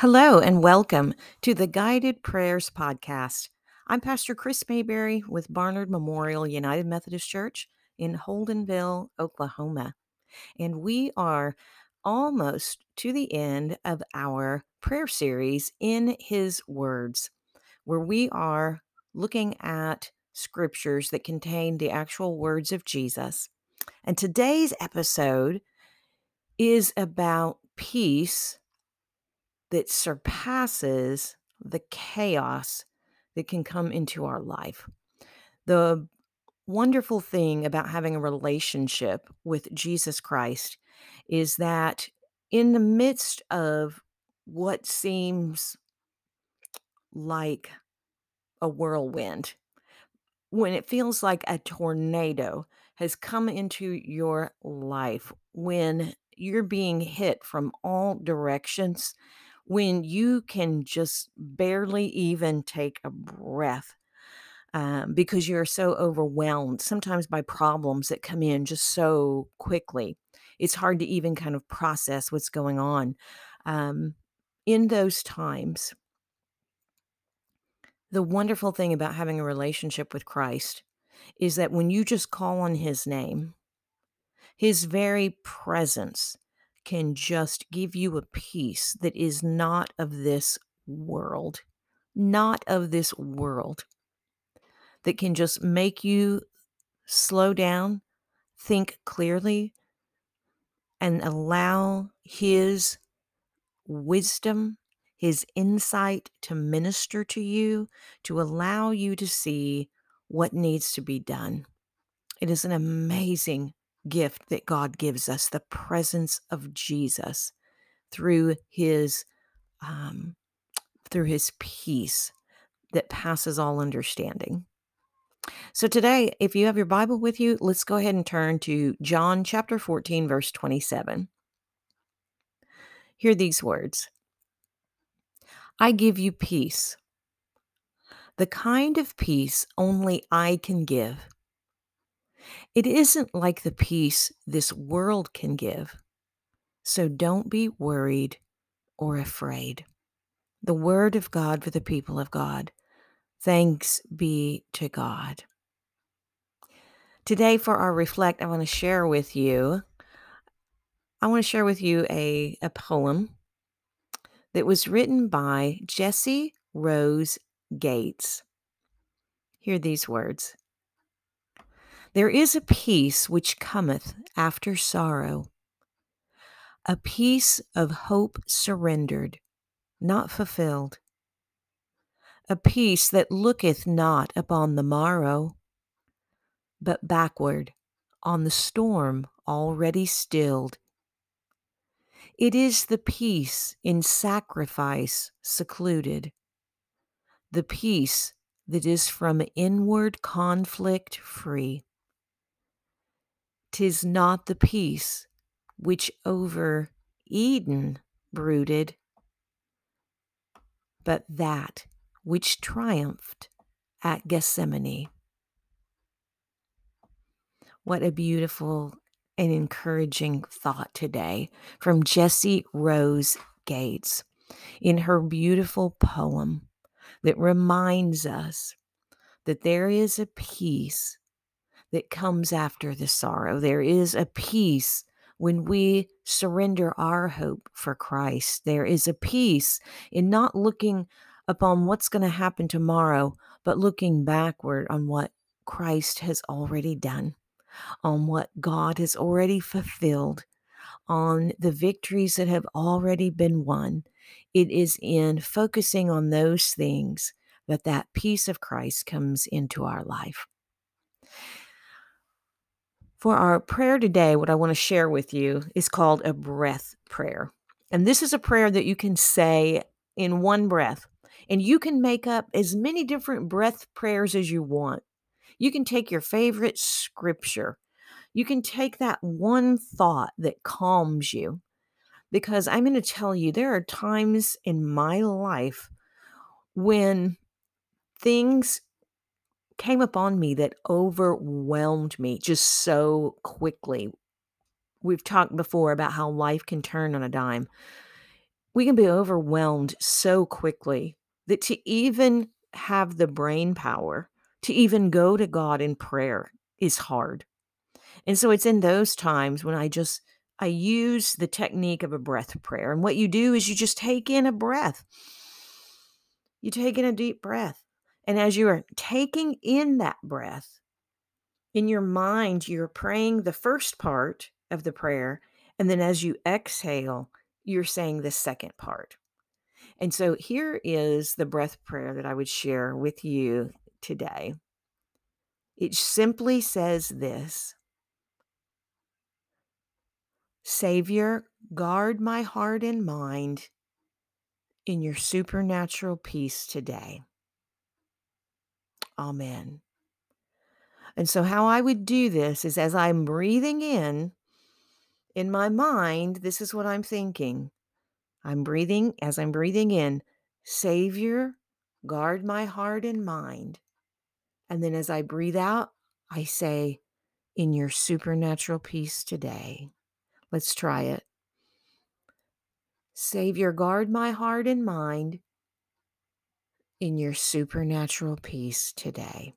Hello and welcome to the Guided Prayers Podcast. I'm Pastor Kris Mayberry with Barnard Memorial United Methodist Church in Holdenville, Oklahoma. And we are almost to the end of our prayer series in His Words, where we are looking at scriptures that contain the actual words of Jesus. And today's episode is about peace that surpasses the chaos that can come into our life. The wonderful thing about having a relationship with Jesus Christ is that in the midst of what seems like a whirlwind, when it feels like a tornado has come into your life, when you're being hit from all directions, when you can just barely even take a breath um, because you're so overwhelmed, sometimes by problems that come in just so quickly. It's hard to even kind of process what's going on. Um, in those times, the wonderful thing about having a relationship with Christ is that when you just call on his name, his very presence can just give you a peace that is not of this world, not of this world, that can just make you slow down, think clearly, and allow His wisdom, His insight to minister to you, to allow you to see what needs to be done. It is an amazing gift that God gives us the presence of Jesus through his um, through his peace that passes all understanding. So today, if you have your Bible with you, let's go ahead and turn to John chapter 14 verse 27. Hear these words. I give you peace. The kind of peace only I can give. It isn't like the peace this world can give. So don't be worried or afraid. The word of God for the people of God. Thanks be to God. Today, for our reflect, I want to share with you. I want to share with you a, a poem that was written by Jessie Rose Gates. Hear these words There is a peace which cometh after sorrow, a peace of hope surrendered, not fulfilled, a peace that looketh not upon the morrow, but backward on the storm already stilled. It is the peace in sacrifice secluded, the peace that is from inward conflict free. Tis not the peace which over Eden brooded, but that which triumphed at Gethsemane. What a beautiful and encouraging thought today from Jessie Rose Gates in her beautiful poem that reminds us that there is a peace that comes after the sorrow. There is a peace when we surrender our hope for Christ. There is a peace in not looking upon what's going to happen tomorrow, but looking backward on what Christ has already done, on what God has already fulfilled, on the victories that have already been won. It is in focusing on those things that that peace of Christ comes into our life. For our prayer today, what I want to share with you is called a breath prayer. And this is a prayer that you can say in one breath. And you can make up as many different breath prayers as you want. You can take your favorite scripture. You can take that one thought that calms you. Because I'm going to tell you, there are times in my life when things came upon me that overwhelmed me just so quickly. We've talked before about how life can turn on a dime. we can be overwhelmed so quickly that to even have the brain power to even go to God in prayer is hard. And so it's in those times when I just I use the technique of a breath prayer. And what you do is you just take in a breath. You take in a deep breath. And as you are taking in that breath, in your mind, you're praying the first part of the prayer. And then as you exhale, you're saying the second part. And so here is the breath prayer that I would share with you today. It simply says this Savior, guard my heart and mind in your supernatural peace today. Amen. And so, how I would do this is as I'm breathing in, in my mind, this is what I'm thinking. I'm breathing, as I'm breathing in, Savior, guard my heart and mind. And then as I breathe out, I say, in your supernatural peace today. Let's try it. Savior, guard my heart and mind in your supernatural peace today.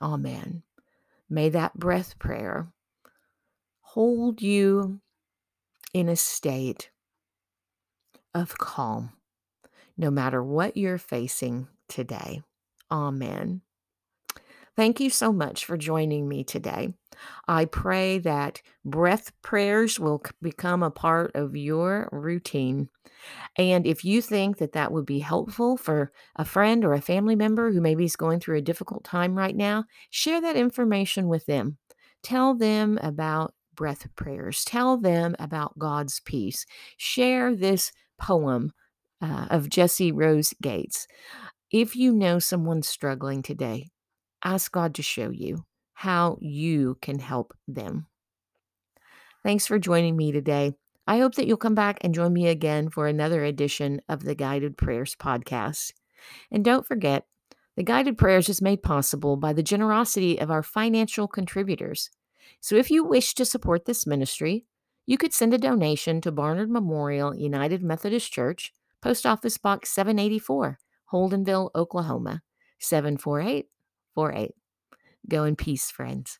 Amen. May that breath prayer hold you in a state of calm, no matter what you're facing today. Amen. Thank you so much for joining me today. I pray that breath prayers will become a part of your routine. And if you think that that would be helpful for a friend or a family member who maybe is going through a difficult time right now, share that information with them. Tell them about breath prayers. Tell them about God's peace. Share this poem uh, of Jessie Rose Gates. If you know someone struggling today, ask God to show you how you can help them. Thanks for joining me today. I hope that you'll come back and join me again for another edition of the Guided Prayers podcast. And don't forget, the Guided Prayers is made possible by the generosity of our financial contributors. So if you wish to support this ministry, you could send a donation to Barnard Memorial United Methodist Church, Post Office Box 784, Holdenville, Oklahoma 74848. Go in peace, friends.